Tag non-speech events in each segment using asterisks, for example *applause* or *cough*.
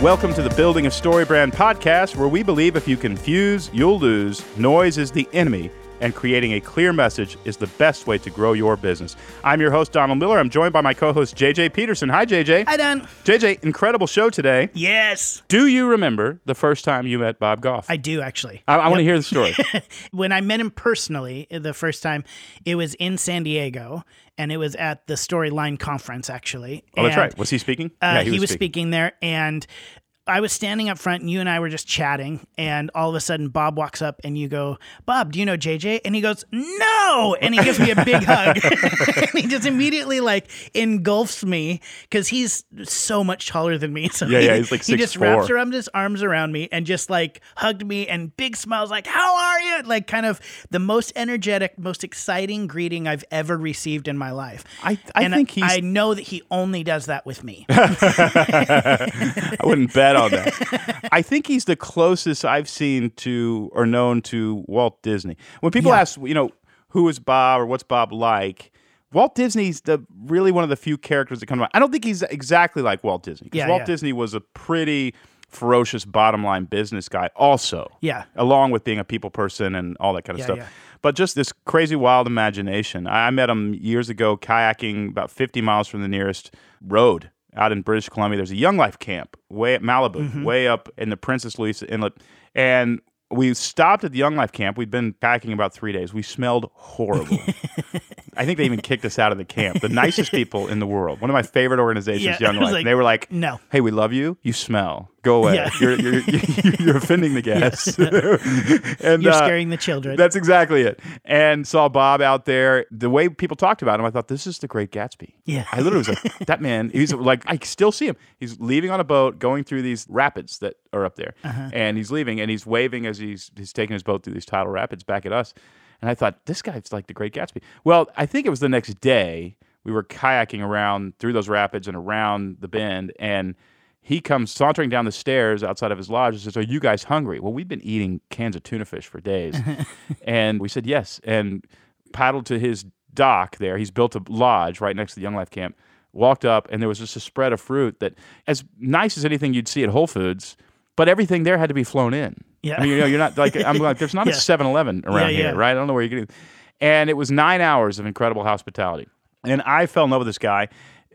Welcome to the Building a Story Brand podcast, where we believe if you confuse, you'll lose. Noise is the enemy, and creating a clear message is the best way to grow your business. I'm your host, Donald Miller. I'm joined by my co host, JJ Peterson. Hi, JJ. Hi, Don. JJ, incredible show today. Yes, Do you remember the first time you met Bob Goff? I do actually. I, I want to hear the story. *laughs* when I met him personally the first time, it was in San Diego, and it was at the Storyline conference actually. oh, that's right. Was he speaking? Uh, he, was speaking. there, and I was standing up front, and you and I were just chatting, and all of a sudden, Bob walks up, and you go, "Bob, do you know JJ?" And he goes, "No," and he gives me a big *laughs* hug, *laughs* and he just immediately like engulfs me because he's so much taller than me. So Yeah, he, yeah, he's like he just 6'4". wraps around his arms around me and just like hugged me, and big smiles, like "How are you?" Like kind of the most energetic, most exciting greeting I've ever received in my life. I- I and think he's- I know that he only does that with me. *laughs* I wouldn't bet on that. I think he's the closest I've seen to or known to Walt Disney. When people Yeah. ask, you know, who is Bob or what's Bob like, Walt Disney's the really one of the few characters that come to mind. I don't think he's exactly like Walt Disney because Yeah, Walt yeah. Disney was a pretty ferocious bottom line business guy also. Yeah. Along with being a people person and all that kind of Yeah, stuff. yeah. But just this crazy wild imagination. I I met him years ago kayaking about 50 miles from the nearest road out in British Columbia. There's a Young Life camp way at Malibu, Mm-hmm. way up in the Princess Louisa Inlet. And we stopped at the Young Life camp. We'd been packing about three days. We smelled horrible. *laughs* I think they even kicked us out of the camp. The nicest people in the world. One of my favorite organizations, Yeah, Young Life. like, they were like, "No." hey, we love you. You smell. Go away. Yeah. You're, you're, you're, *laughs* *laughs* you're offending the guests. *laughs* and You're uh, scaring the children. that's exactly it. And saw Bob out there. The way people talked about him, I thought this is the Great Gatsby. Yeah. I literally was like, that man. He's like, I still see him. He's leaving on a boat, going through these rapids that are up there, Uh-huh. and he's leaving, and he's waving as he's he's taking his boat through these tidal rapids back at us. And I thought this guy's like the Great Gatsby. Well, I think it was the next day we were kayaking around through those rapids and around the bend, and he comes sauntering down the stairs outside of his lodge and says, Are you guys hungry? Well, we've been eating cans of tuna fish for days. *laughs* and we said, Yes. And paddled to his dock there. He's built a lodge right next to the Young Life camp. Walked up, and there was just a spread of fruit that, as nice as anything you'd see at Whole Foods, but everything there had to be flown in. Yeah. I mean, you know, you're not like, *laughs* I'm like, there's not a Yeah. 7 Eleven around Yeah, here, yeah. right? I don't know where you're getting. And it was nine hours of incredible hospitality. And I fell in love with this guy.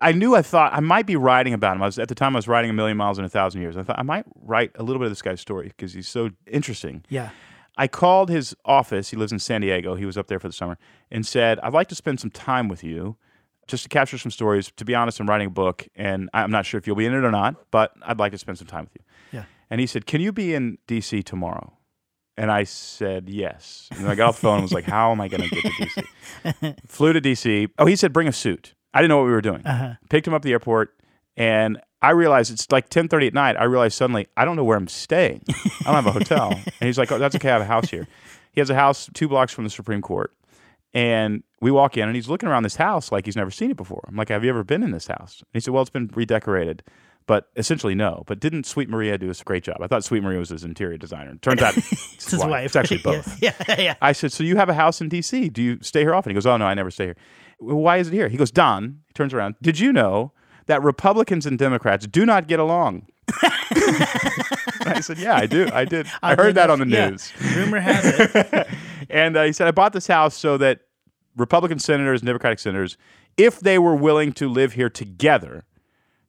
I knew I thought I might be writing about him. I was at the time I was writing a million miles in a thousand years. I thought I might write a little bit of this guy's story because he's so interesting. yeah. I called his office. He lives in San Diego. He was up there for the summer and said, I'd like to spend some time with you just to capture some stories. To be honest, I'm writing a book and I'm not sure if you'll be in it or not, but I'd like to spend some time with you. Yeah. And he said, Can you be in DC tomorrow? And I said, Yes. And I got off the phone and was like, How am I going to get to DC? *laughs* Flew to DC. Oh, he said, Bring a suit. I didn't know what we were doing. Uh-huh. Picked him up at the airport and I realized it's like 10:30 at night. I realized suddenly I don't know where I'm staying. I don't have a *laughs* hotel. and he's like, "Oh, that's okay. I have a house here." He has a house two blocks from the Supreme Court. And we walk in and he's looking around this house like he's never seen it before. I'm like, "Have you ever been in this house?" And he said, "Well, it's been redecorated." But essentially, no. But didn't Sweet Maria do a great job? I thought Sweet Maria was his interior designer. Turns out it's, *laughs* It's his wife. It's actually both. *laughs* Yeah. yeah. I said, "So you have a house in D.C. Do you stay here often?" He goes, "Oh no, I never stay here." Why is it here? He goes, "Don." He turns around. Did you know that Republicans and Democrats do not get along? *laughs* I said, "Yeah, I do. I did. I heard that on the Yeah. news." Rumor has *laughs* it. And uh, he said, "I bought this house so that Republican senators and Democratic senators, if they were willing to live here together."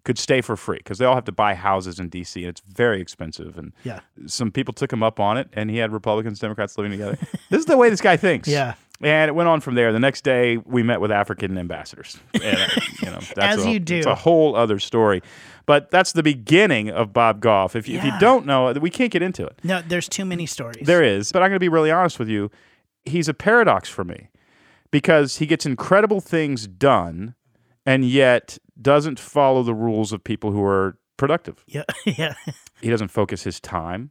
Could stay for free because they all have to buy houses in D.C. and it's very expensive. And Yeah. some people took him up on it, and he had Republicans, and Democrats living together. this is the way this guy thinks. Yeah. And it went on from there. The next day, we met with African ambassadors. And, uh, you know, *laughs* that's As a, you do. It's a whole other story. But that's the beginning of Bob Goff. If you, if you don't know, we can't get into it. No, there's too many stories. There is, but I'm going to be really honest with you. He's a paradox for me because he gets incredible things done and yet doesn't follow the rules of people who are productive. Yeah. *laughs* Yeah. He doesn't focus his time.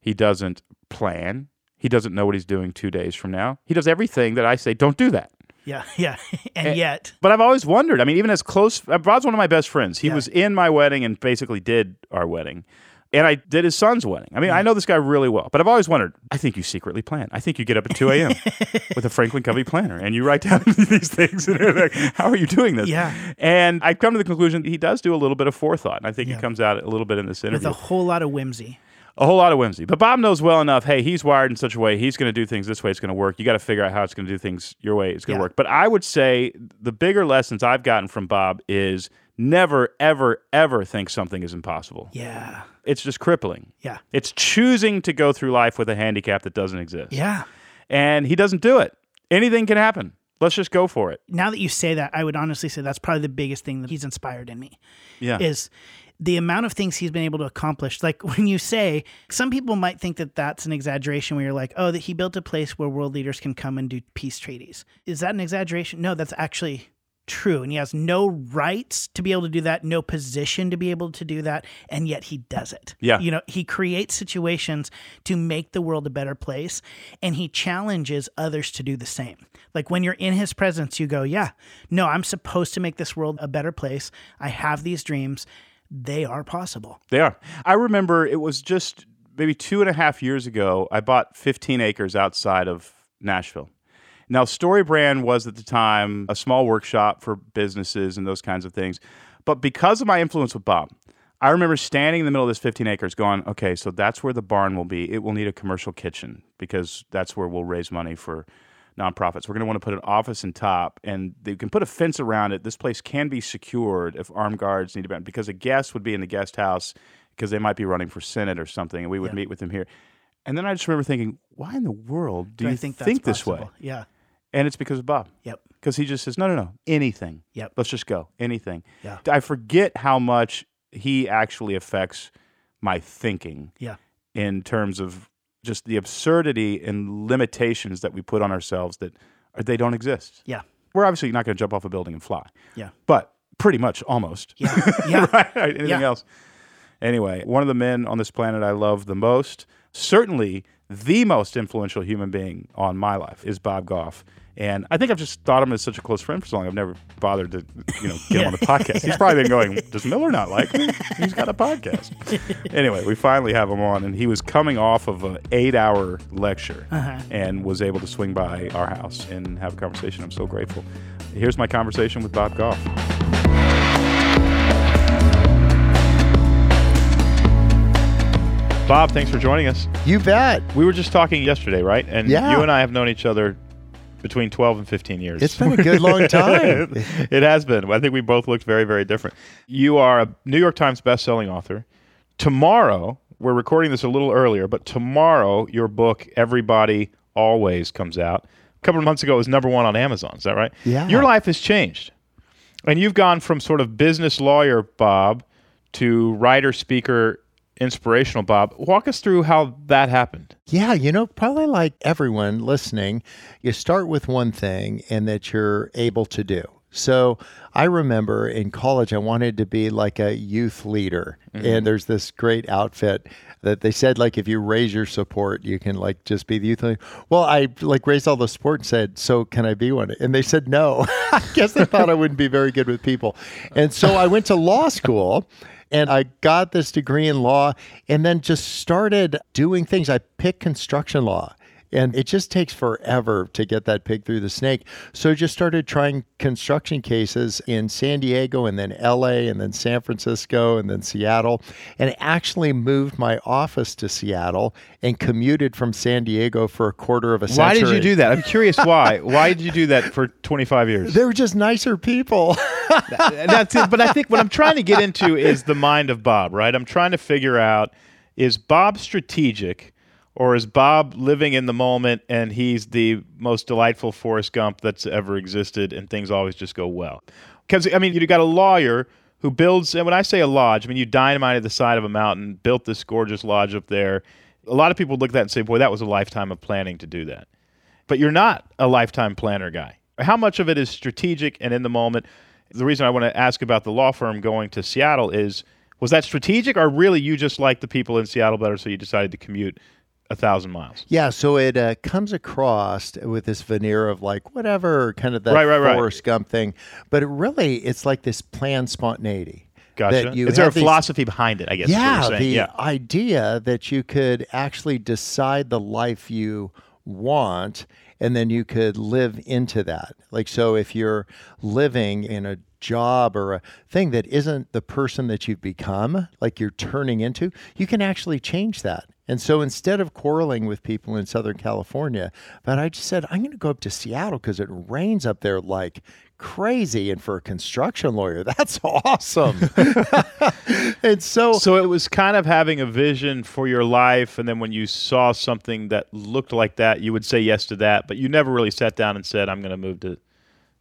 He doesn't plan. He doesn't know what he's doing two days from now. He does everything that I say, don't do that. Yeah. *laughs* Yeah. *laughs* And yet, But I've always wondered. I mean, even as close, uh, Bob's one of my best friends. He Yeah. was in my wedding and basically did our wedding. And I did his son's wedding. I mean, I know this guy really well, but I've always wondered. I think you secretly plan. I think you get up at two a.m. *laughs* with a Franklin Covey planner and you write down these things. And like, how are you doing this? Yeah. And I come to the conclusion that he does do a little bit of forethought, and I think Yeah. it comes out a little bit in this interview. With a whole lot of whimsy. A whole lot of whimsy. But Bob knows well enough. Hey, he's wired in such a way. He's going to do things this way. It's going to work. You got to figure out how it's going to do things your way. It's going to Yeah. work. But I would say the bigger lessons I've gotten from Bob is never, ever, ever think something is impossible. Yeah. It's just crippling. Yeah. It's choosing to go through life with a handicap that doesn't exist. Yeah. And he doesn't do it. Anything can happen. Let's just go for it. Now that you say that, I would honestly say that's probably the biggest thing that he's inspired in me. Yeah. is the amount of things he's been able to accomplish. Like *laughs* when you say, some people might think that that's an exaggeration where you're like, oh, that he built a place where world leaders can come and do peace treaties. Is that an exaggeration? No, that's actually true. And he has no rights to be able to do that, no position to be able to do that. And yet he does it. Yeah. You know, he creates situations to make the world a better place and he challenges others to do the same. Like when you're in his presence, you go, yeah, no, I'm supposed to make this world a better place. I have these dreams. They are possible. They are. I remember it was just maybe two and a half years ago. I bought 15 acres outside of Nashville. Now, Story Brand was at the time a small workshop for businesses and those kinds of things. But because of my influence with Bob, I remember standing in the middle of this 15 acres going, okay, so that's where the barn will be. It will need a commercial kitchen because that's where we'll raise money for nonprofits. We're going to want to put an office in top and they can put a fence around it. This place can be secured if armed guards need to be because a guest would be in the guest house because they might be running for Senate or something and we would meet with them here. And then I just remember thinking, why in the world do, Do you think think, this way? Yeah. And it's because of Bob. Yep. Because he just says, no, no, no, anything. Yep. Let's just go. Anything. Yeah. I forget how much he actually affects my thinking Yeah. in terms of just the absurdity and limitations that we put on ourselves that are, they don't exist. Yeah. We're obviously not going to jump off a building and fly, Yeah. but pretty much almost. Yeah. *laughs* Yeah. right? Anything Yeah. else? Anyway, one of the men on this planet I love the most, certainly the most influential human being on my life, is Bob Goff. And I think I've just thought of him as such a close friend for so long. I've never bothered to, you know, get him on the *laughs* podcast. He's probably been going, "Does Miller not like me? He's got a podcast." *laughs* anyway, we finally have him on, and he was coming off of an eight-hour lecture uh-huh. and was able to swing by our house and have a conversation. I'm so grateful. Here's my conversation with Bob Goff. Bob, thanks for joining us. You bet. We were just talking yesterday, right? And Yeah. you and I have known each other between 12 and 15 years. It's been a good long *laughs* time. it has been. I think we both looked very, very different. You are a New York Times best-selling author. Tomorrow, we're recording this a little earlier, but tomorrow your book Everybody Always comes out. A couple of months ago it was number 1 on Amazon, is that right? Yeah. Your life has changed. And you've gone from sort of business lawyer Bob to writer, speaker, inspirational Bob. Walk us through how that happened. Yeah, you know, probably like everyone listening, you start with one thing and that you're able to do. So I remember in college, I wanted to be like a youth leader. Mm-hmm. And there's this great outfit that they said, like, if you raise your support, you can like just be the youth leader. Well, I like raised all the support and said, so can I be one? And they said, no. *laughs* I guess they thought I wouldn't be very good with people. And so I went to law school and I got this degree in law and then just started doing things. I picked construction law. And it just takes forever to get that pig through the snake. So I just started trying construction cases in San Diego and then LA and then San Francisco and then Seattle. And actually moved my office to Seattle and commuted from San Diego for a quarter of a century. Why did you do that? I'm curious *laughs* why. why did you do that for 25 years? They were just nicer people. *laughs* That's it. But I think what I'm trying to get into is the mind of Bob, right? I'm trying to figure out is Bob strategic or is Bob living in the moment and he's the most delightful Forrest Gump that's ever existed and things always just go well? Because, I mean, you got a lawyer who builds, and when I say a lodge, I mean, you dynamited the side of a mountain, built this gorgeous lodge up there. A lot of people look at that and say, boy, that was a lifetime of planning to do that. But you're not a lifetime planner guy. How much of it is strategic and in the moment? The reason I want to ask about the law firm going to Seattle is was that strategic or really you just like the people in Seattle better so you decided to commute a thousand miles? Yeah, so it uh, comes across with this veneer of like whatever, kind of that Right, right, right. Forrest Gump thing, but it really it's like this planned spontaneity. Gotcha. That you Is there a these- philosophy behind it? I guess. yeah, the yeah. idea that you could actually decide the life you want and then you could live into that. Like, so if you're living in a job or a thing that isn't the person that you've become, like you're turning into, you can actually change that. And so instead of quarreling with people in Southern California, but I just said, I'm going to go up to Seattle because it rains up there like crazy. And for a construction lawyer, *laughs* that's awesome. *laughs* and so, So it was kind of having a vision for your life, and then when you saw something that looked like that, you would say yes to that. But you never really sat down and said, "I'm going to move to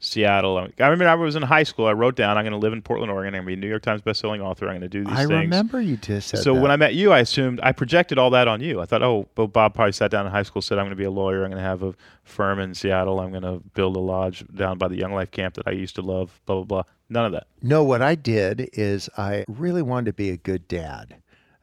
Seattle." I remember I was in high school. I wrote down, "I'm going to live in Portland, Oregon. I'm going to be a New York Times bestselling author. I'm going to do these I things." I remember you just said So that. when I met you, I assumed I projected all that on you. I thought, oh, well, Bob probably sat down in high school, said, I'm going to be a lawyer. I'm going to have a firm in Seattle. I'm going to build a lodge down by the Young Life camp that I used to love. Blah blah blah. None of that. No, what I did is I really wanted to be a good dad.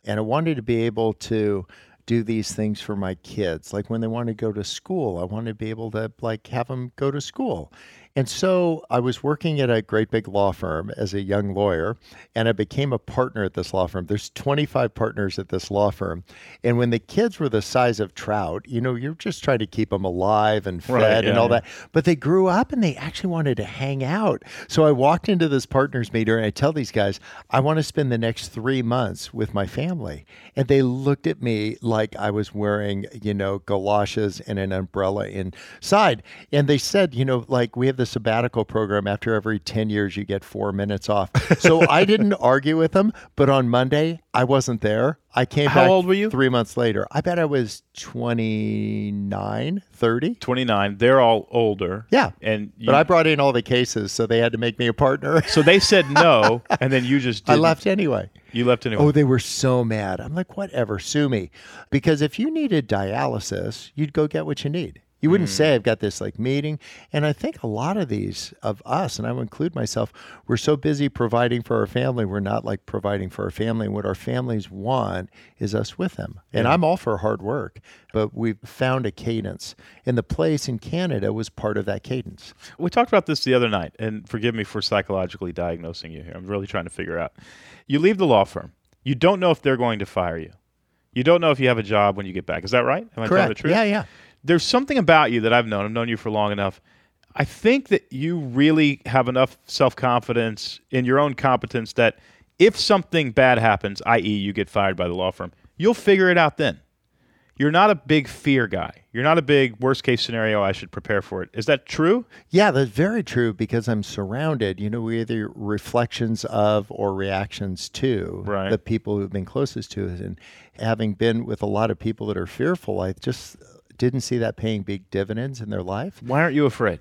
And I wanted to be able to do these things for my kids. Like when they want to go to school, I wanted to be able to like have them go to school. And so I was working at a great big law firm as a young lawyer, and I became a partner at this law firm. There's 25 partners at this law firm. And when the kids were the size of trout, you know, you're just trying to keep them alive and fed Right, and all yeah. that. But they grew up and they actually wanted to hang out. So I walked into this partners meeting and I tell these guys, I want to spend the next three months with my family. And they looked at me like I was wearing, you know, galoshes and an umbrella inside. And they said, you know, like we have the sabbatical program. After every 10 years, you get four minutes off. So I *laughs* didn't argue with them. But on Monday, I wasn't there. I came How back old were you? three months later. I bet I was 29, 30. 29. They're all older. Yeah. And you, But I brought in all the cases, so they had to make me a partner. so they said no, *laughs* and then you just I didn't. left anyway. You left anyway. Oh, they were so mad. I'm like, whatever, sue me. Because if you needed dialysis, you'd go get what you need. You wouldn't hmm. say, I've got this like meeting. And I think a lot of these of us, and I would include myself, we're so busy providing for our family, we're not like providing for our family. And what our families want is us with them. And I'm all for hard work, but we've found a cadence. And the place in Canada was part of that cadence. We talked about this the other night, and forgive me for psychologically diagnosing you here. I'm really trying to figure out. You leave the law firm. You don't know if they're going to fire you. You don't know if you have a job when you get back. Is that right? Am I telling the truth? Yeah, yeah. There's something about you that I've known. I've known you for long enough. I think that you really have enough self confidence in your own competence that if something bad happens, i.e., you get fired by the law firm, you'll figure it out then. You're not a big fear guy. You're not a big worst case scenario. I should prepare for it. Is that true? Yeah, that's very true because I'm surrounded, you know, we're either reflections of or reactions to Right. the people who've been closest to us. And having been with a lot of people that are fearful, I just didn't see that paying big dividends in their life. Why aren't you afraid?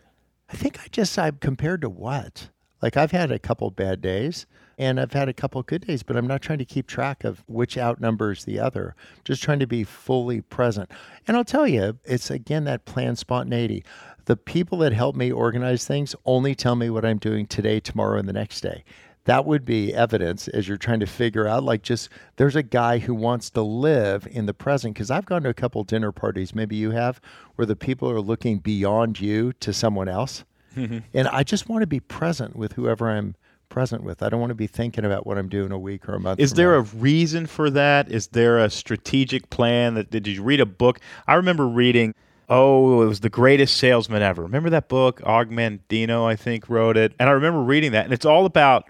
I think I just, I'm compared to what? Like I've had a couple bad days and I've had a couple good days, but I'm not trying to keep track of which outnumbers the other. Just trying to be fully present. And I'll tell you, it's again that planned spontaneity. The people that help me organize things only tell me what I'm doing today, tomorrow, and the next day. That would be evidence as you're trying to figure out, like, just there's a guy who wants to live in the present. Because I've gone to a couple dinner parties, maybe you have, where the people are looking beyond you to someone else. Mm-hmm. And I just want to be present with whoever I'm present with. I don't want to be thinking about what I'm doing a week or a month. Is there now. a reason for that? Is there a strategic plan? That did you read a book? I remember reading. Oh, it was the greatest salesman ever. Remember that book? Og Mandino, I think, wrote it. And I remember reading that, and it's all about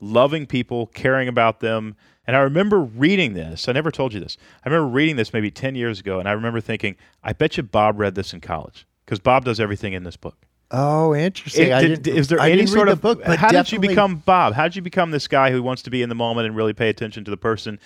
loving people, caring about them. And I remember reading this. I never told you this. I remember reading this maybe 10 years ago, and I remember thinking, I bet you Bob read this in college because Bob does everything in this book. Oh, interesting. It- I did- is there I any sort of book? But how did you become Bob? How did you become this guy who wants to be in the moment and really pay attention to the person?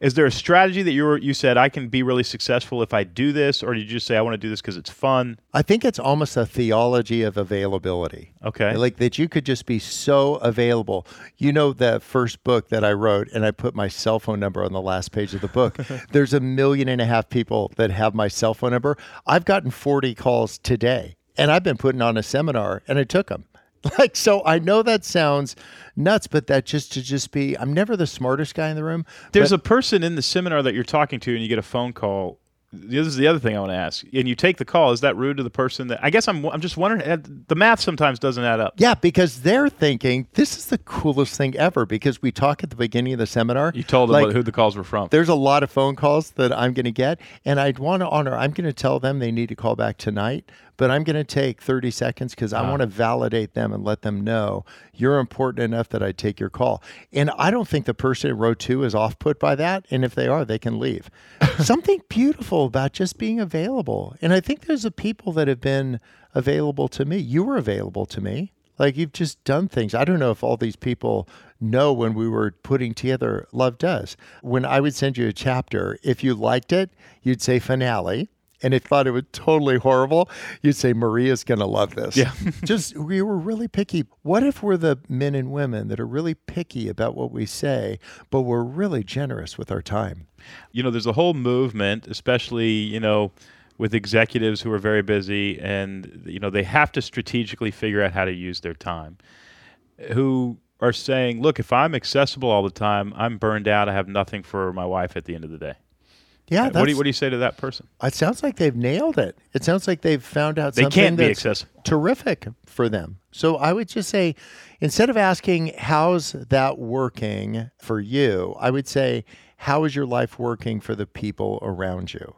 Is there a strategy that you were you said I can be really successful if I do this, or did you just say I want to do this because it's fun? I think it's almost a theology of availability. Okay. Like that you could just be so available. You know, the first book that I wrote, and I put my cell phone number on the last page of the book. *laughs* There's a million and a half people that have my cell phone number. I've gotten 40 calls today, and I've been putting on a seminar, and I took them. *laughs* Like, so I know that sounds nuts, but that just to just be, I'm never the smartest guy in the room. There's but- a person in the seminar that you're talking to, and you get a phone call. this is the other thing I want to ask. And you take the call. Is that rude to the person that? I guess I'm. I'm just wondering. uh, The math sometimes doesn't add up. Yeah, because they're thinking this is the coolest thing ever. Because we talk at the beginning of the seminar. You told them like, what, who the calls were from. there's a lot of phone calls that I'm going to get, and I'd want to honor. I'm going to tell them they need to call back tonight, but I'm going to take 30 seconds because I uh-huh. want to validate them and let them know you're important enough that I take your call. And I don't think the person in row two is off put by that. And if they are, they can leave. *laughs* Something beautiful about just being available. And I think there's a people that have been available to me. You were available to me. Like you've just done things. I don't know if all these people know when we were putting together Love Does. When I would send you a chapter, if you liked it, you'd say finale. And you thought it was totally horrible, you'd say Maria's going to love this. Yeah. *laughs* just we were really picky. What if we're the men and women that are really picky about what we say, but we're really generous with our time? you know, there's a whole movement, especially you know, with executives who are very busy, and you know, they have to strategically figure out how to use their time. Who are saying, "Look, if I'm accessible all the time, I'm burned out. I have nothing for my wife at the end of the day." Yeah, what do you what do you say to that person? It sounds like they've nailed it. It sounds like they've found out They something can't be that's accessible. terrific for them. So I would just say, instead of asking how's that working for you, I would say how is your life working for the people around you.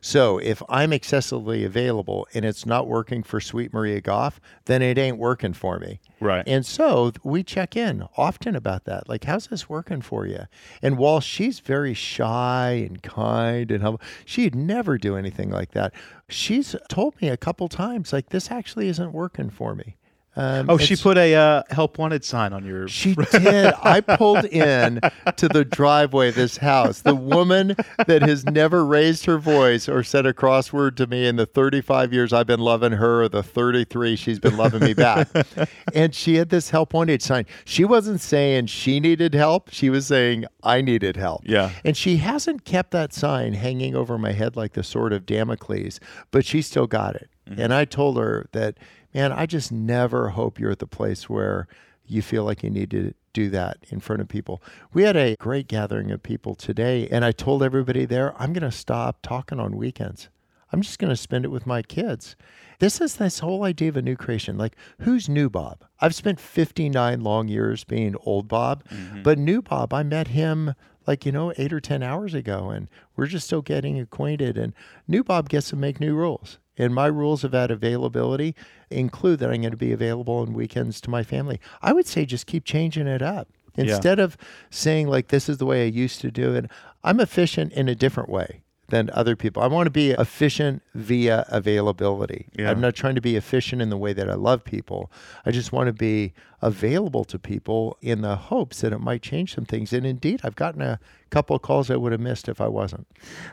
So if I'm excessively available and it's not working for Sweet Maria Goff, then it ain't working for me. Right. And so we check in often about that. Like, how's this working for you? And while she's very shy and kind and humble, she'd never do anything like that. She's told me a couple times, like, this actually isn't working for me. Um, Oh, she put a uh, help wanted sign on your. She *laughs* did. I pulled in to the driveway of this house. The woman that has never raised her voice or said a crossword to me in the 35 years I've been loving her, or the 33 she's been loving me back. *laughs* and she had this help wanted sign. She wasn't saying she needed help. She was saying I needed help. Yeah. And she hasn't kept that sign hanging over my head like the sword of Damocles, but she still got it. And I told her that, man, I just never hope you're at the place where you feel like you need to do that in front of people. We had a great gathering of people today, and I told everybody there, I'm going to stop talking on weekends. I'm just going to spend it with my kids. This is this whole idea of a new creation. Like, who's new Bob? I've spent 59 long years being old Bob, mm-hmm. but new Bob, I met him like, you know, eight or 10 hours ago, and we're just still getting acquainted. And new Bob gets to make new rules. And my rules about availability include that I'm going to be available on weekends to my family. I would say just keep changing it up. Instead of saying, like, this is the way I used to do it, I'm efficient in a different way than other people. I want to be efficient via availability. Yeah. I'm not trying to be efficient in the way that I love people. I just want to be available to people in the hopes that it might change some things. And indeed, I've gotten a couple of calls I would have missed if I wasn't.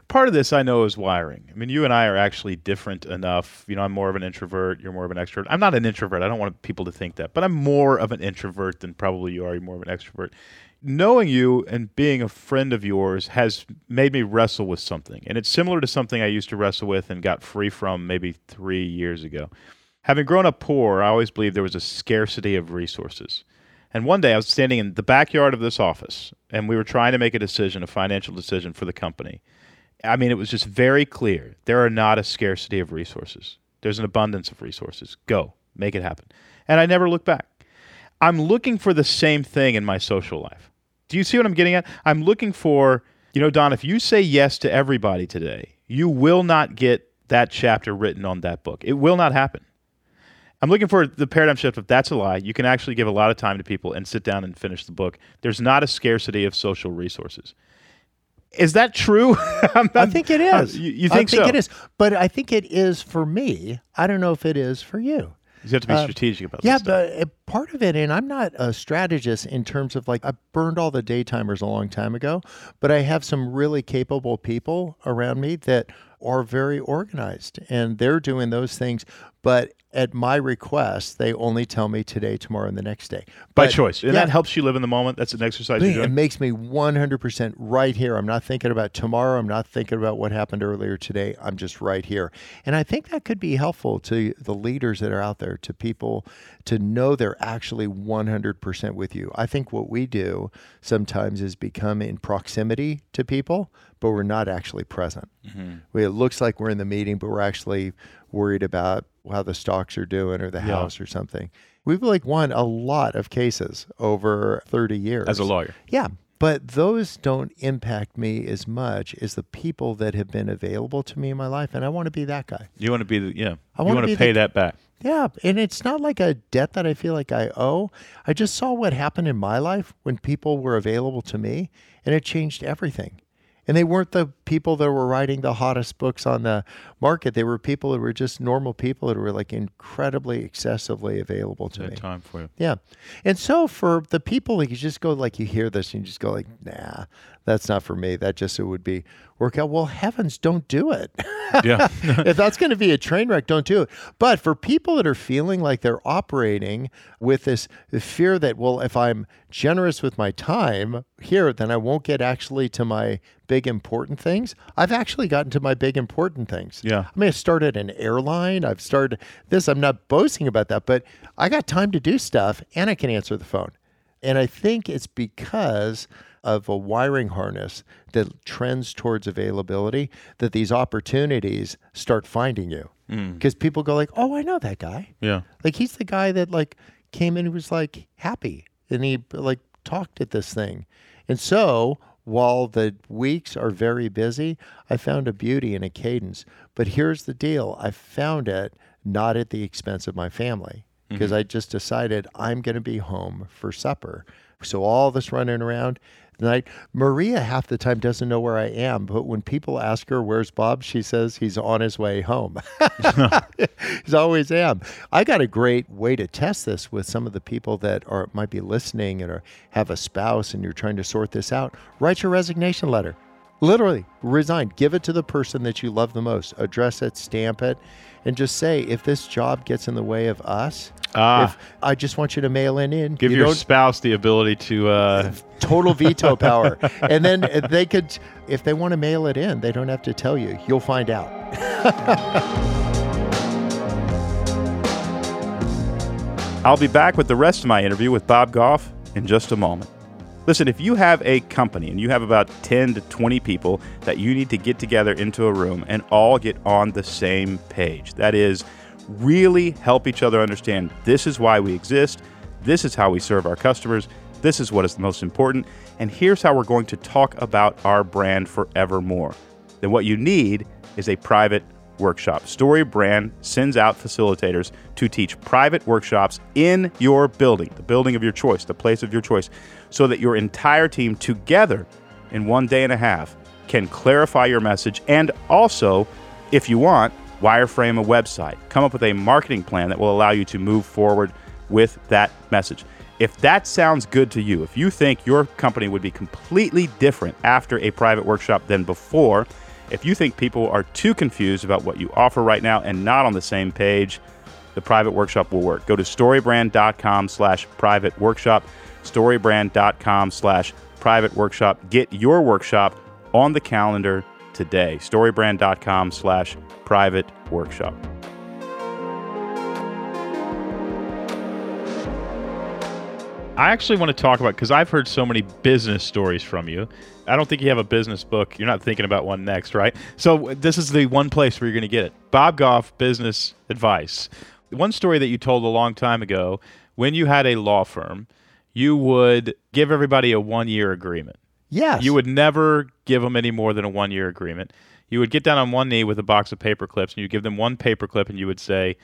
Part of this I know is wiring. I mean, you and I are actually different enough. You know, I'm more of an introvert. You're more of an extrovert. I'm not an introvert. I don't want people to think that, but I'm more of an introvert than probably you are. You're more of an extrovert. Knowing you and being a friend of yours has made me wrestle with something. And it's similar to something I used to wrestle with and got free from maybe three years ago. Having grown up poor, I always believed there was a scarcity of resources. And one day I was standing in the backyard of this office and we were trying to make a decision, a financial decision for the company. I mean, it was just very clear. There are not a scarcity of resources. There's an abundance of resources. Go, make it happen. And I never looked back. I'm looking for the same thing in my social life. Do you see what I'm getting at? I'm looking for, you know, Don, if you say yes to everybody today, you will not get that chapter written on that book. It will not happen. I'm looking for the paradigm shift of that's a lie. You can actually give a lot of time to people and sit down and finish the book. There's not a scarcity of social resources. Is that true? *laughs* I think it is. Uh, you, you think I think so? it is. But I think it is for me. I don't know if it is for you. You have to be strategic about Yeah, but uh, part of it, and I'm not a strategist in terms of like, I burned all the daytimers a long time ago, but I have some really capable people around me that are very organized and they're doing those things. But at my request, they only tell me today, tomorrow, and the next day. By choice. And yeah, that helps you live in the moment. That's an exercise it makes me 100% right here. I'm not thinking about tomorrow. I'm not thinking about what happened earlier today. I'm just right here. And I think that could be helpful to the leaders that are out there, to people to know they're actually 100% with you. I think what we do sometimes is become in proximity to people, but we're not actually present. Mm-hmm. It looks like we're in the meeting, but we're actually worried about how the stocks are doing or the Yeah. house or something. We've like won a lot of cases over 30 years. As a lawyer. Yeah. But those don't impact me as much as the people that have been available to me in my life. And I want to be that guy. You want to be the yeah. I want be the- pay that back. Yeah. And it's not like a debt that I feel like I owe. I just saw what happened in my life when people were available to me, and it changed everything. And they weren't the people that were writing the hottest books on the market. They were people that were just normal people that were like incredibly excessively available to me. time for you. Yeah. And so for the people, like you just go like you hear this and you just go like, nah, that's not for me. That just it would be work out. Well, heavens, don't do it. Yeah. *laughs* if that's going to be a train wreck, don't do it. But for people that are feeling like they're operating with this fear that, well, if I'm generous with my time here, then I won't get actually to my big important things. I've actually gotten to my big important things. Yeah. I mean, I started an airline. I've started this. I'm not boasting about that, but I got time to do stuff and I can answer the phone. And I think it's because of a wiring harness that trends towards availability that these opportunities start finding you. Hmm. Because people go like, "Oh, I know that guy. yeah. Like he's the guy that like came in and was like happy and he like talked at this thing." And so, while the weeks are very busy, I found a beauty and a cadence. But here's the deal. I found it not at the expense of my family because mm-hmm. I just decided I'm going to be home for supper. So all this running around tonight, Maria half the time doesn't know where I am, but when people ask her where's Bob, she says he's on his way home. *laughs* *laughs* he's always am. I got a great way to test this with some of the people that are might be listening and are have a spouse and you're trying to sort this out. Write your resignation letter. Literally, resign. Give it to the person that you love the most. Address it, stamp it, and just say, if this job gets in the way of us, Ah. if I just want you to mail it in. Give you your spouse the ability to uh, *laughs* total veto *laughs* power. and then they could, if they want to mail it in, they don't have to tell you. You'll find out. *laughs* I'll be back with the rest of my interview with Bob Goff in just a moment. Listen, if you have a company and you have about 10 to 20 people that you need to get together into a room and all get on the same page, that is, really help each other understand this is why we exist, this is how we serve our customers, this is what is the most important, and here's how we're going to talk about our brand forevermore, then what you need is a private workshop. Story Brand sends out facilitators to teach private workshops in your building, the building of your choice, the place of your choice, so that your entire team together in one day and a half can clarify your message and also, if you want, wireframe a website. Come up with a marketing plan that will allow you to move forward with that message. If that sounds good to you, if you think your company would be completely different after a private workshop than before, if you think people are too confused about what you offer right now and not on the same page, the private workshop will work. Go to storybrand.com slash private workshop, storybrand.com slash private workshop. Get your workshop on the calendar today. Storybrand.com slash private workshop. I actually want to talk about because I've heard so many business stories from you. I don't think you have a business book. You're not thinking about one next, right? So this is the one place where you're going to get it. Bob Goff Business Advice. One story that you told a long time ago when you had a law firm, you would give everybody a one year agreement. Yes. You would never give them any more than a one year agreement. You would get down on one knee with a box of paper clips and you give them one paper clip and you would say,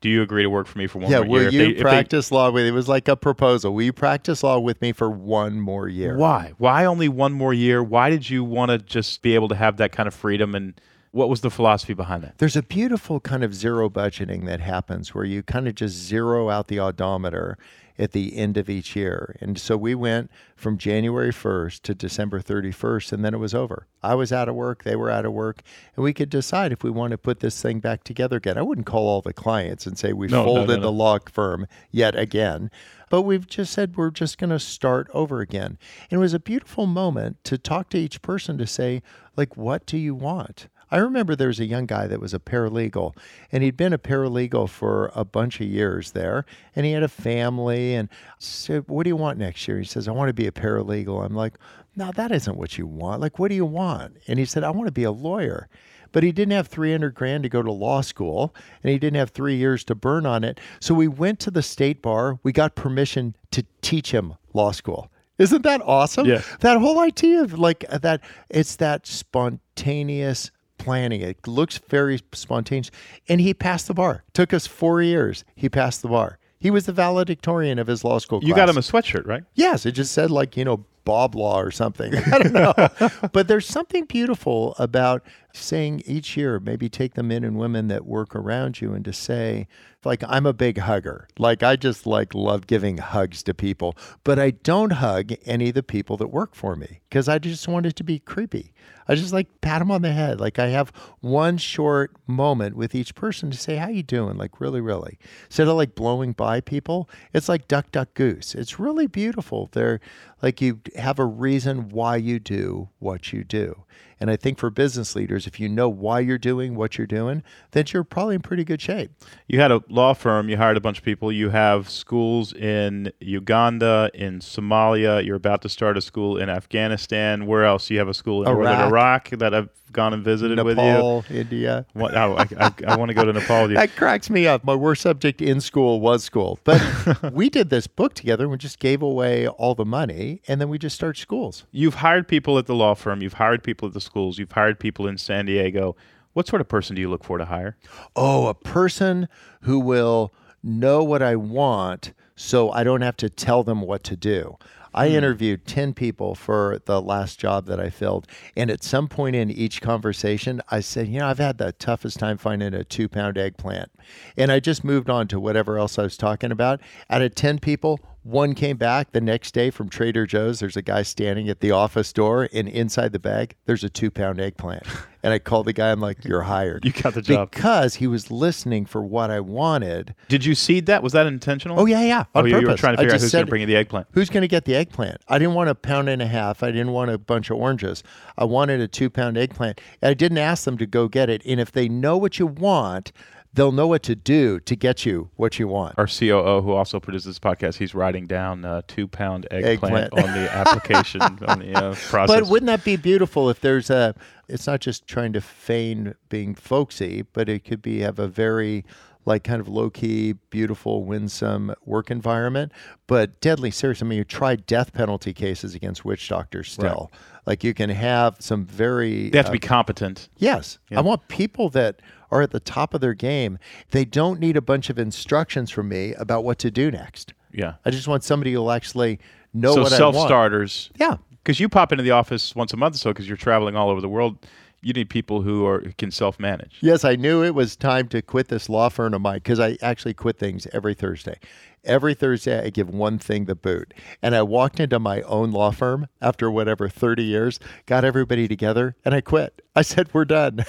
Do you agree to work for me for one Yeah, more will year? If you they- if they- practice law with it was like a proposal. Will you practice law with me for one more year? Why? Why only one more year? Why did you want to just be able to have that kind of freedom? And what was the philosophy behind that? There's a beautiful kind of zero budgeting that happens where you kind of just zero out the odometer at the end of each year. And so we went from January 1st to December 31st, and then it was over. I was out of work, they were out of work, and we could decide if we want to put this thing back together again. I wouldn't call all the clients and say we No, folded no, no. the law firm yet again. But we've just said we're just going to start over again. And it was a beautiful moment to talk to each person to say, like, what do you want? I remember there was a young guy that was a paralegal, and he'd been a paralegal for a bunch of years there, and he had a family. And I said, "What do you want next year?" He says, "I want to be a paralegal." I'm like, "No, that isn't what you want. Like, what do you want?" And he said, "I want to be a lawyer." But he didn't have 300 grand to go to law school, and he didn't have three years to burn on it. So we went to the state bar. We got permission to teach him law school. Isn't that awesome? Yeah. That whole idea of like that, it's that spontaneous planning. It looks very spontaneous. And he passed the bar. Took us four years. He passed the bar. He was the valedictorian of his law school You got him a sweatshirt, right? Yes, it just said like, you know, Bob Law or something. *laughs* I don't know. *laughs* but there's something beautiful about saying each year, maybe take the men and women that work around you and to say, like, I'm a big hugger. Like, I just like love giving hugs to people, but I don't hug any of the people that work for me because I just want it to be creepy. I just like pat them on the head. Like I have one short moment with each person to say, how you doing? Like really, really. Instead of like blowing by people, it's like duck, duck, goose. It's really beautiful. They're like you have a reason why you do what you do. And I think for business leaders, if you know why you're doing what you're doing, then you're probably in pretty good shape. You had a law firm, you hired a bunch of people, you have schools in Uganda, in Somalia, you're about to start a school in Afghanistan. Where else? You have a school in northern Iraq. Iraq that I've gone and visited with you. Nepal, India. What, oh, I, I, I want to go to Nepal with you. *laughs* That cracks me up. My worst subject in school was school. But *laughs* we did this book together and we just gave away all the money and then we just started schools. You've hired people at the law firm, you've hired people at the schools, you've hired people in San Diego. What sort of person do you look for to hire? Oh, a person who will know what I want so I don't have to tell them what to do. I hmm. interviewed 10 people for the last job that I filled. And at some point in each conversation, I said, You know, I've had the toughest time finding a two pound eggplant. And I just moved on to whatever else I was talking about. Out of 10 people, one came back the next day from Trader Joe's. There's a guy standing at the office door, and inside the bag, there's a two pound eggplant. *laughs* And I called the guy, I'm like, You're hired. You got the job. Because he was listening for what I wanted. Did you seed that? Was that intentional? Oh, yeah, yeah. On oh, you, you were trying to figure out who's going to bring you the eggplant. Who's going to get the eggplant? I didn't want a pound and a half. I didn't want a bunch of oranges. I wanted a two pound eggplant. And I didn't ask them to go get it. And if they know what you want, they'll know what to do to get you what you want. Our COO, who also produces this podcast, he's writing down uh, two pound eggplant, Eggplant. on the *laughs* application on the uh, process. But wouldn't that be beautiful if there's a? It's not just trying to feign being folksy, but it could be have a very like kind of low key, beautiful, winsome work environment, but deadly serious. I mean, you try death penalty cases against witch doctors still. Like you can have some very they have to uh, be competent. Yes. I want people that are at the top of their game. They don't need a bunch of instructions from me about what to do next. Yeah. I just want somebody who'll actually know so what self I want. So self starters. Yeah. Because you pop into the office once a month or so because you're traveling all over the world. You need people who are can self manage. Yes, I knew it was time to quit this law firm of mine because I actually quit things every Thursday. Every Thursday, I give one thing the boot. And I walked into my own law firm after whatever, 30 years, got everybody together, and I quit. I said, We're done.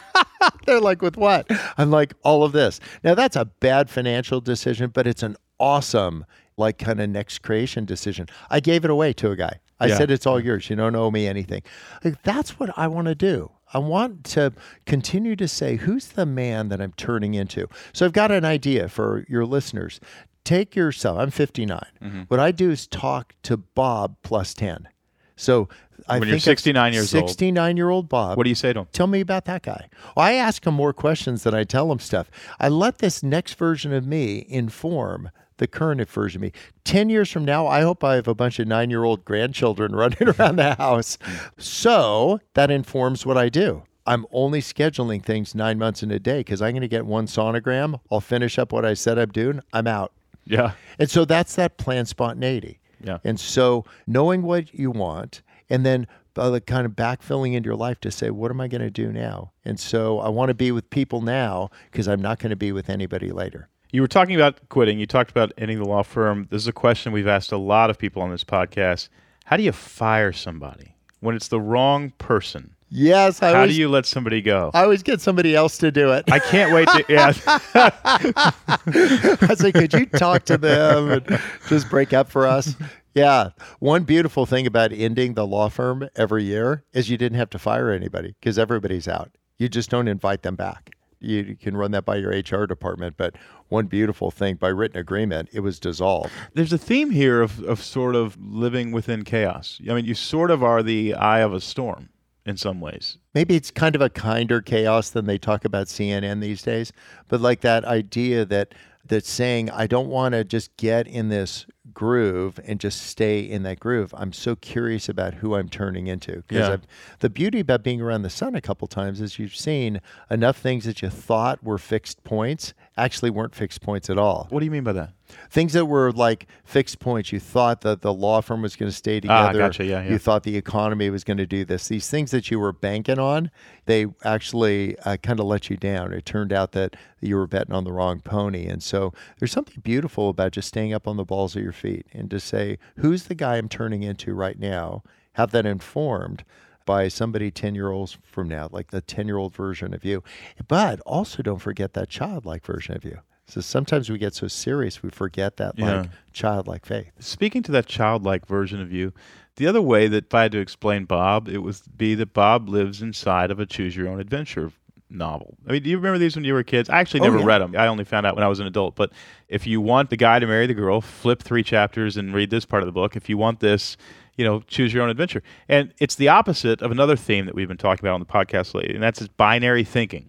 *laughs* They're like, With what? I'm like, All of this. Now, that's a bad financial decision, but it's an awesome, like, kind of next creation decision. I gave it away to a guy. I Yeah. said, It's all yours. You don't owe me anything. Like, that's what I want to do. I want to continue to say, who's the man that I'm turning into? So I've got an idea for your listeners. Take yourself, I'm 59. Mm-hmm. What I do is talk to Bob plus 10. So I When you're think of 69 years old. 69 year old Bob. What do you say to him? Tell me about that guy. Well, I ask him more questions than I tell him stuff. I let this next version of me inform the current version of me. 10 years from now, I hope I have a bunch of nine year old grandchildren *laughs* running around the house. So that informs what I do. I'm only scheduling things nine months in a day because I'm going to get one sonogram. I'll finish up what I said I'm doing. I'm out. Yeah. And so that's that plan spontaneity. Yeah. And so knowing what you want and then uh, the kind of backfilling into your life to say, what am I going to do now? And so I want to be with people now because I'm not going to be with anybody later. You were talking about quitting. You talked about ending the law firm. This is a question we've asked a lot of people on this podcast. How do you fire somebody when it's the wrong person? Yes, I How always, do you let somebody go? I always get somebody else to do it. I can't wait to. Yeah. *laughs* I say, could you talk to them and just break up for us? Yeah. One beautiful thing about ending the law firm every year is you didn't have to fire anybody because everybody's out. You just don't invite them back. You, you can run that by your HR department, but one beautiful thing by written agreement, it was dissolved. There's a theme here of, of sort of living within chaos. I mean, you sort of are the eye of a storm in some ways. Maybe it's kind of a kinder chaos than they talk about CNN these days, but like that idea that that's saying I don't want to just get in this groove and just stay in that groove. I'm so curious about who I'm turning into. Because Yeah. the beauty about being around the sun a couple times is you've seen enough things that you thought were fixed points actually weren't fixed points at all. What do you mean by that? Things that were like fixed points. You thought that the law firm was going to stay together. Ah, together. gotcha. Yeah, yeah. You thought the economy was going to do this. These things that you were banking on, they actually uh, kind of let you down. It turned out that you were betting on the wrong pony. And so there's something beautiful about just staying up on the balls of your feet and to say, who's the guy I'm turning into right now? Have that informed by somebody 10 year olds from now, like the 10 year old version of you. But also don't forget that childlike version of you. So sometimes we get so serious we forget that Yeah. like childlike faith. Speaking to that childlike version of you, the other way that if I had to explain Bob, it would be that Bob lives inside of a choose your own adventure novel. I mean, do you remember these when you were kids? I actually Oh, never yeah. read them. I only found out when I was an adult. But if you want the guy to marry the girl, flip three chapters and read this part of the book. If you want this, you know, choose your own adventure. And it's the opposite of another theme that we've been talking about on the podcast lately, and that's binary thinking.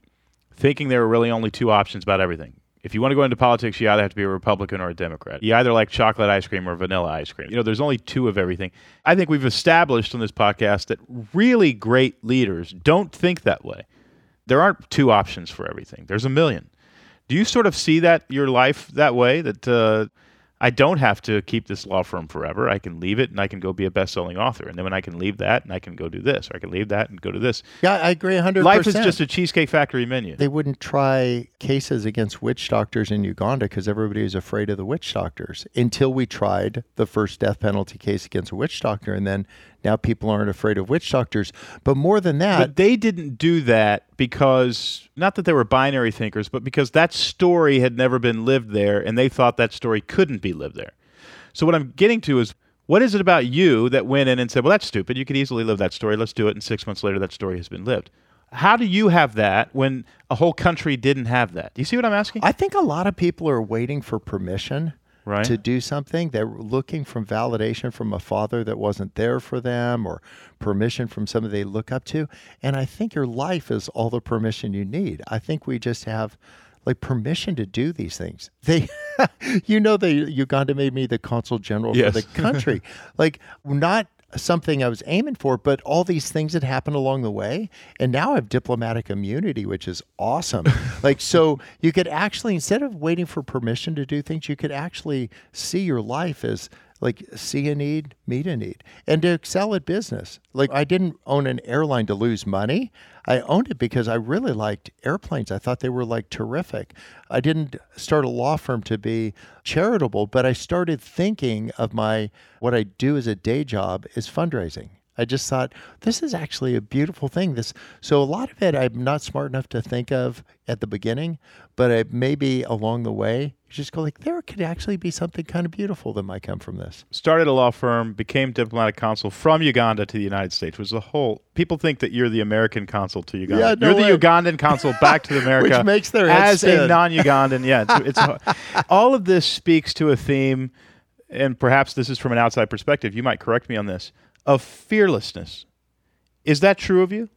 Thinking there are really only two options about everything. If you want to go into politics, you either have to be a Republican or a Democrat. You either like chocolate ice cream or vanilla ice cream. You know, there's only two of everything. I think we've established on this podcast that really great leaders don't think that way. There aren't two options for everything. There's a million. Do you sort of see that your life that way? That uh, I don't have to keep this law firm forever. I can leave it and I can go be a best-selling author. And then when I can leave that and I can go do this, or I can leave that and go to this. Yeah, I agree 100%. Life is just a cheesecake factory menu. they wouldn't try cases against witch doctors in Uganda because everybody was afraid of the witch doctors until we tried the first death penalty case against a witch doctor. And then now people aren't afraid of witch doctors. But more than that, But they didn't do that because not that they were binary thinkers, but because that story had never been lived there and they thought that story couldn't be lived there. So what I'm getting to is what is it about you that went in and said, "Well, that's stupid. You could easily live that story. Let's do it." And 6 months later that story has been lived. How do you have that when a whole country didn't have that? Do you see what I'm asking? I think a lot of people are waiting for permission Right. to do something. They're looking for validation from a father that wasn't there for them or permission from somebody they look up to. And I think your life is all the permission you need. I think we just have like permission to do these things. *laughs* They you know the Uganda made me the consul general Yes. for the country. *laughs* like not something I was aiming for, but all these things that happened along the way. And now I have diplomatic immunity, which is awesome. *laughs* like, so you could actually, instead of waiting for permission to do things, you could actually see your life as like see a need, meet a need, and to excel at business. Like, I didn't own an airline to lose money. I owned it because I really liked airplanes. I thought they were like terrific. I didn't start a law firm to be charitable, but I started thinking of my what I do as a day job is fundraising. I just thought this is actually a beautiful thing. This so a lot of it I'm not smart enough to think of at the beginning, but I, maybe along the way you just go like there could actually be something kind of beautiful that might come from this. started a law firm, became diplomatic consul from Uganda to the United States. Was the whole people think that you're the American consul to Uganda. Yeah, no you're the. Ugandan consul back to the *laughs* America, Which makes their as a non-Ugandan. Yeah, it's, it's *laughs* all of this speaks to a theme, and perhaps this is from an outside perspective. You might correct me on this of fearlessness. Is that true of you?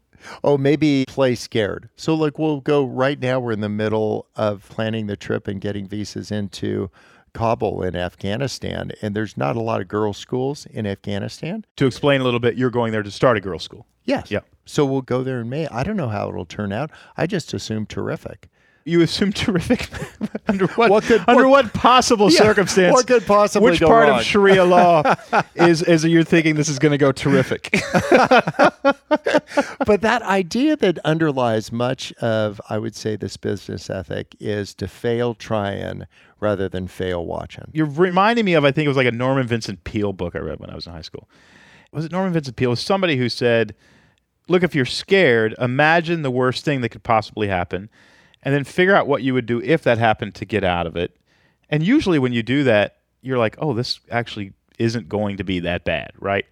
Oh, maybe play scared. So, like, we'll go right now. We're in the middle of planning the trip and getting visas into Kabul in Afghanistan, and there's not a lot of girls' schools in Afghanistan. To explain a little bit, you're going there to start a girls' school. Yes. Yep. So we'll go there in May. I don't know how it'll turn out. I just assume terrific. You assume *laughs* terrific. *laughs* under what? What could- under what- what, possible Yeah, circumstance? what could possibly Which part wrong? of Sharia law *laughs* is is you're thinking this is going to go terrific? but that idea that underlies much of, I would say, this business ethic is to fail trying rather than fail watching. you're reminding me of I think it was like a Norman Vincent Peale book I read when I was in high school. Was it Norman Vincent Peale? It was somebody who said, "Look, if you're scared, imagine the worst thing that could possibly happen, and then figure out what you would do if that happened to get out of it." And usually, when you do that, you're like, "Oh, this actually isn't going to be that bad, right?"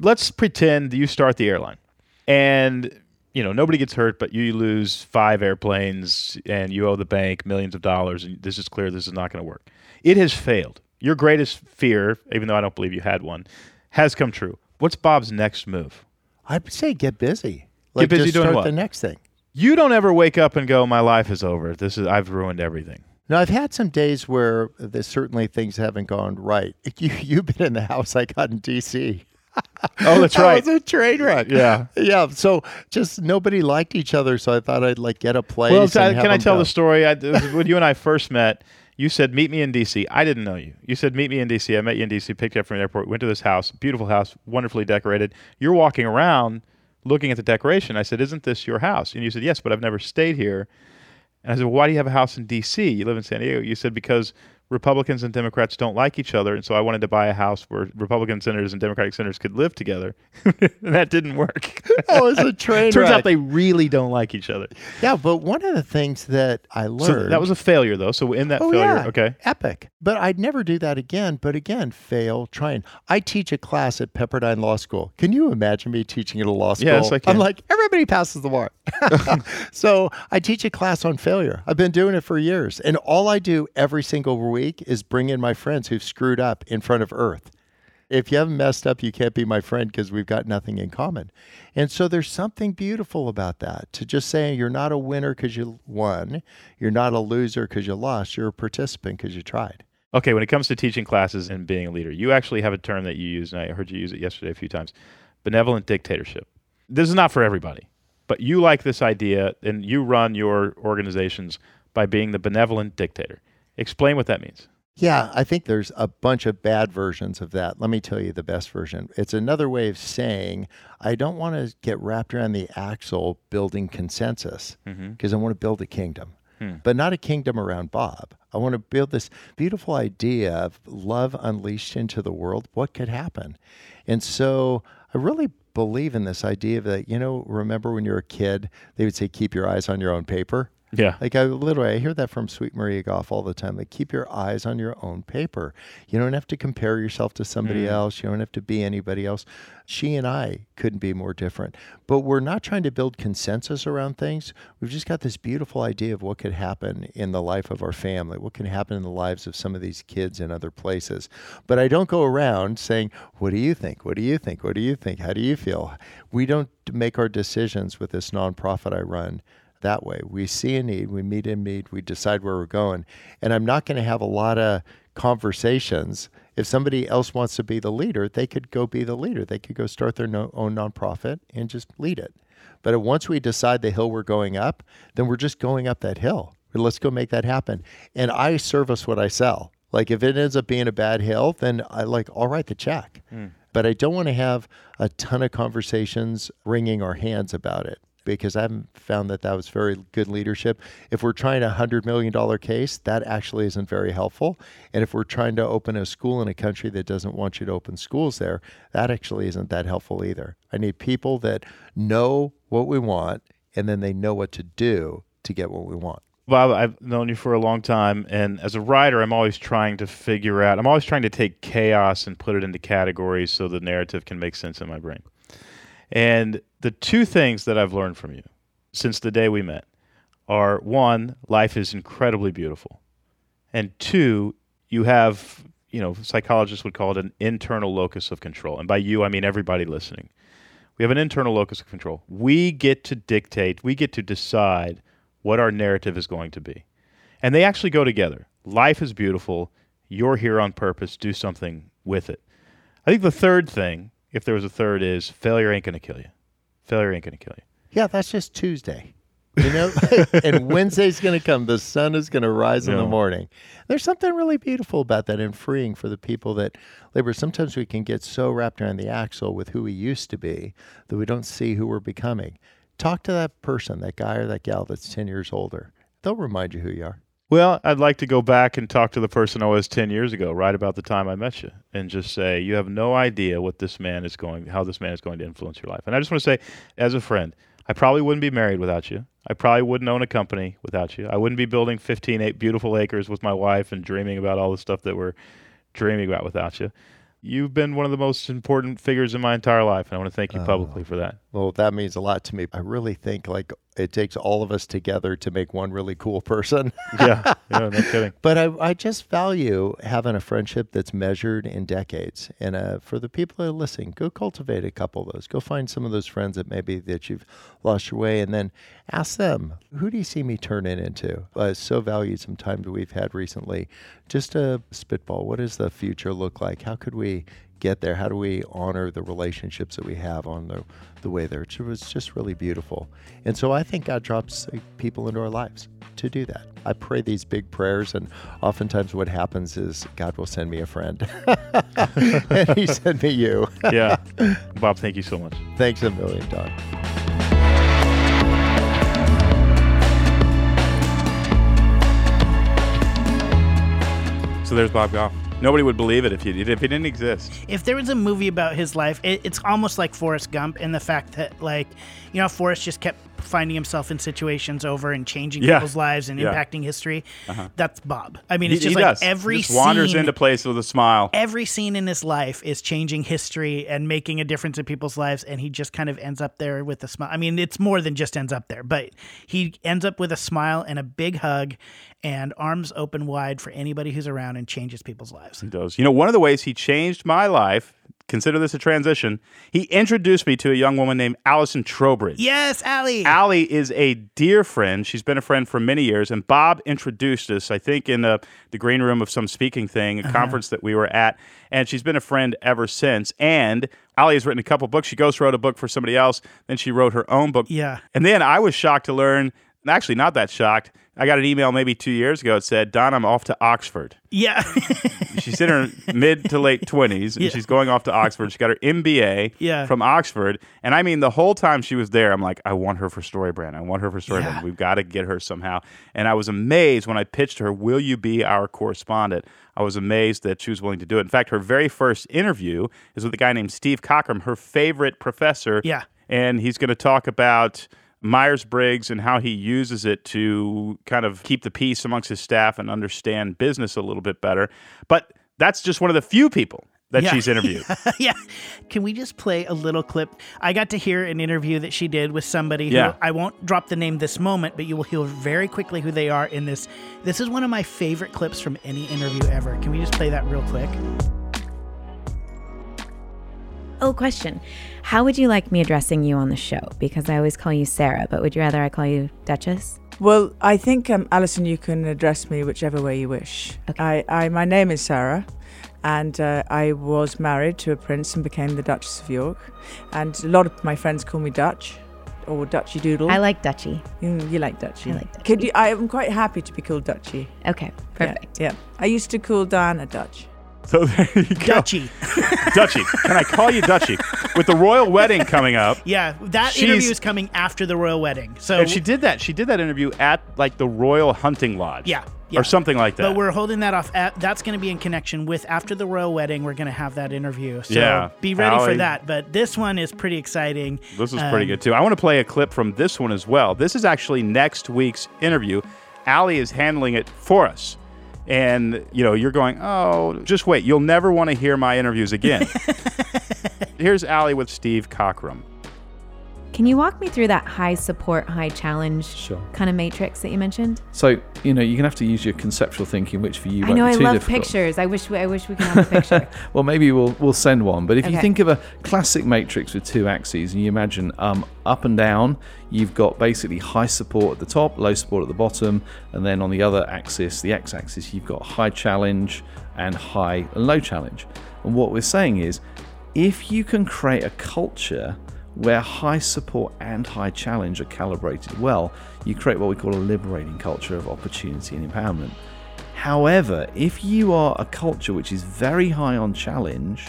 Let's pretend you start the airline, and you know, nobody gets hurt, but you lose five airplanes and you owe the bank millions of dollars, and this is clear this is not going to work. It has failed. Your greatest fear, even though I don't believe you had one, has come true. What's Bob's next move? I'd say get busy. Like busy just doing start what? the next thing. You don't ever wake up and go, "My life is over. This is I've ruined everything." Now I've had some days where there's certainly things haven't gone right. *laughs* You you've been in the house I got in DC. Oh, that's *laughs* That right. was a train wreck. Uh, yeah. *laughs* yeah. So just nobody liked each other, so I thought I'd like get a place. Well, can I tell go. the story? I, when you and I first met, you said, "Meet me in DC." I didn't know you. You said, "Meet me in DC." I met you in DC. Picked you up from the airport. Went to this house, beautiful house, wonderfully decorated. You're walking around, looking at the decoration. I said, "Isn't this your house?" And you said, "Yes, but I've never stayed here." And I said, well, "Why do you have a house in DC? You live in San Diego." You said, "Because." Republicans and Democrats don't like each other, and so I wanted to buy a house where Republican senators and Democratic senators could live together. and *laughs* that didn't work. Oh, it's a train Turns wreck. out they really don't like each other. yeah, but one of the things that I learned So that was a failure, though. So in that Oh, failure, yeah. okay. Epic. But I'd never do that again. But again, fail trying. I teach a class at Pepperdine Law School. Can you imagine me teaching at a law school? Yes, I can. I'm like, everybody passes the bar. *laughs* so I teach a class on failure. I've been doing it for years. And all I do every single week is bring in my friends who've screwed up in front of Earth. If you haven't messed up, you can't be my friend because we've got nothing in common. And so there's something beautiful about that to just saying you're not a winner because you won, you're not a loser because you lost, you're a participant because you tried. Okay, when it comes to teaching classes and being a leader, you actually have a term that you use, and I heard you use it yesterday a few times benevolent dictatorship. This is not for everybody, but you like this idea, and you run your organizations by being the benevolent dictator. Explain what that means. Yeah, I think there's a bunch of bad versions of that. Let me tell you the best version. It's another way of saying I don't want to get wrapped around the axle building consensus mm-hmm. because I want to build a kingdom, hmm. but not a kingdom around Bob. I want to build this beautiful idea of love unleashed into the world. What could happen? And so I really believe in this idea that, you know, remember when you were a kid, they would say, keep your eyes on your own paper. Yeah. Like I literally, I hear that from Sweet Maria Goff all the time. Like keep your eyes on your own paper. You don't have to compare yourself to somebody mm. else. You don't have to be anybody else. She and I couldn't be more different. But we're not trying to build consensus around things. We've just got this beautiful idea of what could happen in the life of our family, what can happen in the lives of some of these kids in other places. But I don't go around saying, "What do you think? What do you think? What do you think? How do you feel?" We don't make our decisions with this nonprofit I run that way. We see a need, we meet a need, we decide where we're going. And I'm not going to have a lot of conversations. If somebody else wants to be the leader, they could go be the leader. They could go start their no, own nonprofit and just lead it. But once we decide the hill we're going up, then we're just going up that hill. Let's go make that happen. And I service what I sell. Like if it ends up being a bad hill, then I like I'll write the check. Hmm. But I don't want to have a ton of conversations wringing our hands about it because I haven't found that that was very good leadership. If we're trying a hundred million dollar case, that actually isn't very helpful. And if we're trying to open a school in a country that doesn't want you to open schools there, that actually isn't that helpful either. I need people that know what we want and then they know what to do to get what we want. Bob, I've known you for a long time, and as a writer, I'm always trying to figure out, I'm always trying to take chaos and put it into categories so the narrative can make sense in my brain. And the two things that I've learned from you since the day we met are one, life is incredibly beautiful. And two, you have, you know, psychologists would call it an internal locus of control. And by you, I mean everybody listening. We have an internal locus of control. We get to dictate, we get to decide what our narrative is going to be. And they actually go together. Life is beautiful. You're here on purpose. Do something with it. I think the third thing, if there was a third, is failure ain't going to kill you. Failure ain't going to kill you. Yeah, that's just Tuesday. You know, *laughs* and Wednesday's going to come. The sun is going to rise in the morning. There's something really beautiful about that and freeing for the people that labor. Sometimes we can get so wrapped around the axle with who we used to be that we don't see who we're becoming. Talk to that person, that guy or that gal that's 10 years older. They'll remind you who you are. Well, I'd like to go back and talk to the person I was 10 years ago, right about the time I met you, and just say, you have no idea what this man is going, how this man is going to influence your life. And I just want to say, as a friend, I probably wouldn't be married without you. I probably wouldn't own a company without you. I wouldn't be building 15 eight beautiful acres with my wife and dreaming about all the stuff that we're dreaming about without you. you've been one of the most important figures in my entire life, and I want to thank you publicly oh. for that. Well, that means a lot to me. I really think like it takes all of us together to make one really cool person. *laughs* Yeah, yeah, no *laughs* kidding. But I, I just value having a friendship that's measured in decades. And uh, for the people that are listening, go cultivate a couple of those. Go find some of those friends that maybe that you've lost your way, and then ask them, "Who do you see me turning into?" I so valued some time that we've had recently. Just a spitball. What does the future look like? How could we get there? How do we honor the relationships that we have on the the way there? It was just really beautiful. And so I think God drops uh, people into our lives to do that. I pray these big prayers, and oftentimes what happens is God will send me a friend. *laughs* and he sent me you. Yeah, *laughs* Bob, thank you so much. Thanks a million, Don. So there's Bob Goff. Nobody would believe it if he if he didn't exist. if there was a movie about his life, it, it's almost like Forrest Gump in the fact that, like, you know, Forrest just kept finding himself in situations over and changing Yeah. people's lives and Yeah. Uh-huh. impacting history. That's Bob. I mean, He, it's just he like does. every just wanders scene, into place with a smile. every scene in his life is changing history and making a difference in people's lives, and he just kind of ends up there with a smile. I mean, it's more than just ends up there, but he ends up with a smile and a big hug and arms open wide for anybody who's around and changes people's lives. He does. You know, one of the ways he changed my life. Consider this a transition. He introduced me to a young woman named Allison Trowbridge. Yes, Allie. Allie is a dear friend. She's been a friend for many years, and Bob introduced us, I think, in the, the green room of some speaking thing, a Uh-huh. conference that we were at, and she's been a friend ever since. And Allie has written a couple books. She ghost wrote a book for somebody else, then she wrote her own book. Yeah. And then I was shocked to learn, actually, not that shocked. I got an email maybe two years ago. It said, Don, I'm off to Oxford. yeah. *laughs* She's in her mid to late 20s, and Yeah. she's going off to Oxford. She got her MBA Yeah. from Oxford. And I mean, the whole time she was there, I'm like, I want her for Storybrand. I want her for Storybrand. Yeah. We've got to get her somehow. And I was amazed when I pitched her, Will you be our correspondent? I was amazed that she was willing to do it. In fact, her very first interview is with a guy named Steve Cockram, her favorite professor. Yeah. And he's going to talk about Myers Briggs and how he uses it to kind of keep the peace amongst his staff and understand business a little bit better. But that's just one of the few people that Yeah. she's interviewed. *laughs* yeah. Can we just play a little clip? I got to hear an interview that she did with somebody who Yeah. I won't drop the name this moment, but you will hear very quickly who they are in this. This is one of my favorite clips from any interview ever. Can we just play that real quick? Oh, question. How would you like me addressing you on the show? Because I always call you Sarah, but would you rather I call you Duchess? Well, I think, um, Allison, you can address me whichever way you wish. I, I, my name is Sarah, and uh, I was married to a prince and became the Duchess of York. And a lot of my friends call me Dutch or Dutchy Doodle. I like Dutchy. you, you like Dutchy. I like Dutchy. Could you, I am quite happy to be called Dutchy. Okay, Yeah, perfect. Yeah, I used to call Diana Dutch. So *laughs* there you go. Dutchy. *laughs* Dutchy. Can I call you Dutchy? With the royal wedding coming up. Yeah, that She's- interview is coming after the royal wedding. So And she did that. She did that interview at like the Royal Hunting Lodge. Yeah, yeah. Or something like that. But we're holding that off. At, that's going to be in connection with after the royal wedding. We're going to have that interview. So Yeah. be ready for that. But this one is pretty exciting. This is pretty Um, good too. I want to play a clip from this one as well. This is actually next week's interview. Allie is handling it for us. And you know, you're going, oh, just wait. You'll never want to hear my interviews again. *laughs* Here's Allie with Steve Cockram. Can you walk me through that high support, high challenge Sure. kind of matrix that you mentioned? So you know you're gonna have to use your conceptual thinking, which for you I know be I love difficult. pictures. I wish we, I wish we could have a picture. *laughs* Well, maybe we'll we'll send one. But if you think of a classic matrix with two axes, and you imagine um, up and down, you've got basically high support at the top, low support at the bottom, and then on the other axis, the x-axis, you've got high challenge and high and low challenge. And what we're saying is, if you can create a culture where high support and high challenge are calibrated well, you create what we call a liberating culture of opportunity and empowerment. However, if you are a culture which is very high on challenge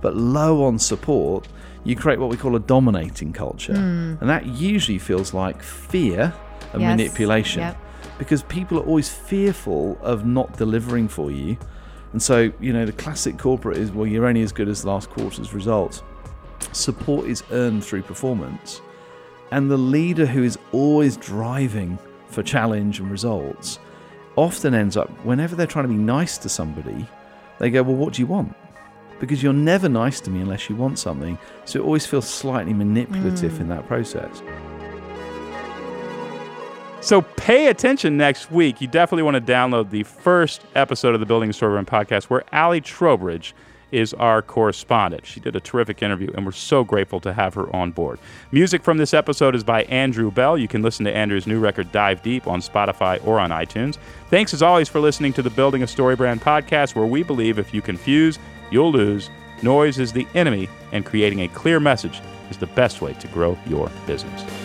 but low on support, you create what we call a dominating culture. Hmm. And that usually feels like fear and Yes, manipulation yep. because people are always fearful of not delivering for you. And so, you know, the classic corporate is well, you're only as good as last quarter's results. Support is earned through performance. And the leader who is always driving for challenge and results often ends up, whenever they're trying to be nice to somebody, they go, Well, what do you want? because you're never nice to me unless you want something. So it always feels slightly manipulative in mm. that process. So pay attention next week. You definitely want to download the first episode of the Building a Story podcast where Allie Trowbridge is our correspondent. She did a terrific interview, and we're so grateful to have her on board. Music from this episode is by Andrew Bell. You can listen to Andrew's new record, Dive Deep, on Spotify or on iTunes. Thanks as always for listening to the Building a StoryBrand podcast, where we believe if you confuse, you'll lose. Noise is the enemy, and creating a clear message is the best way to grow your business.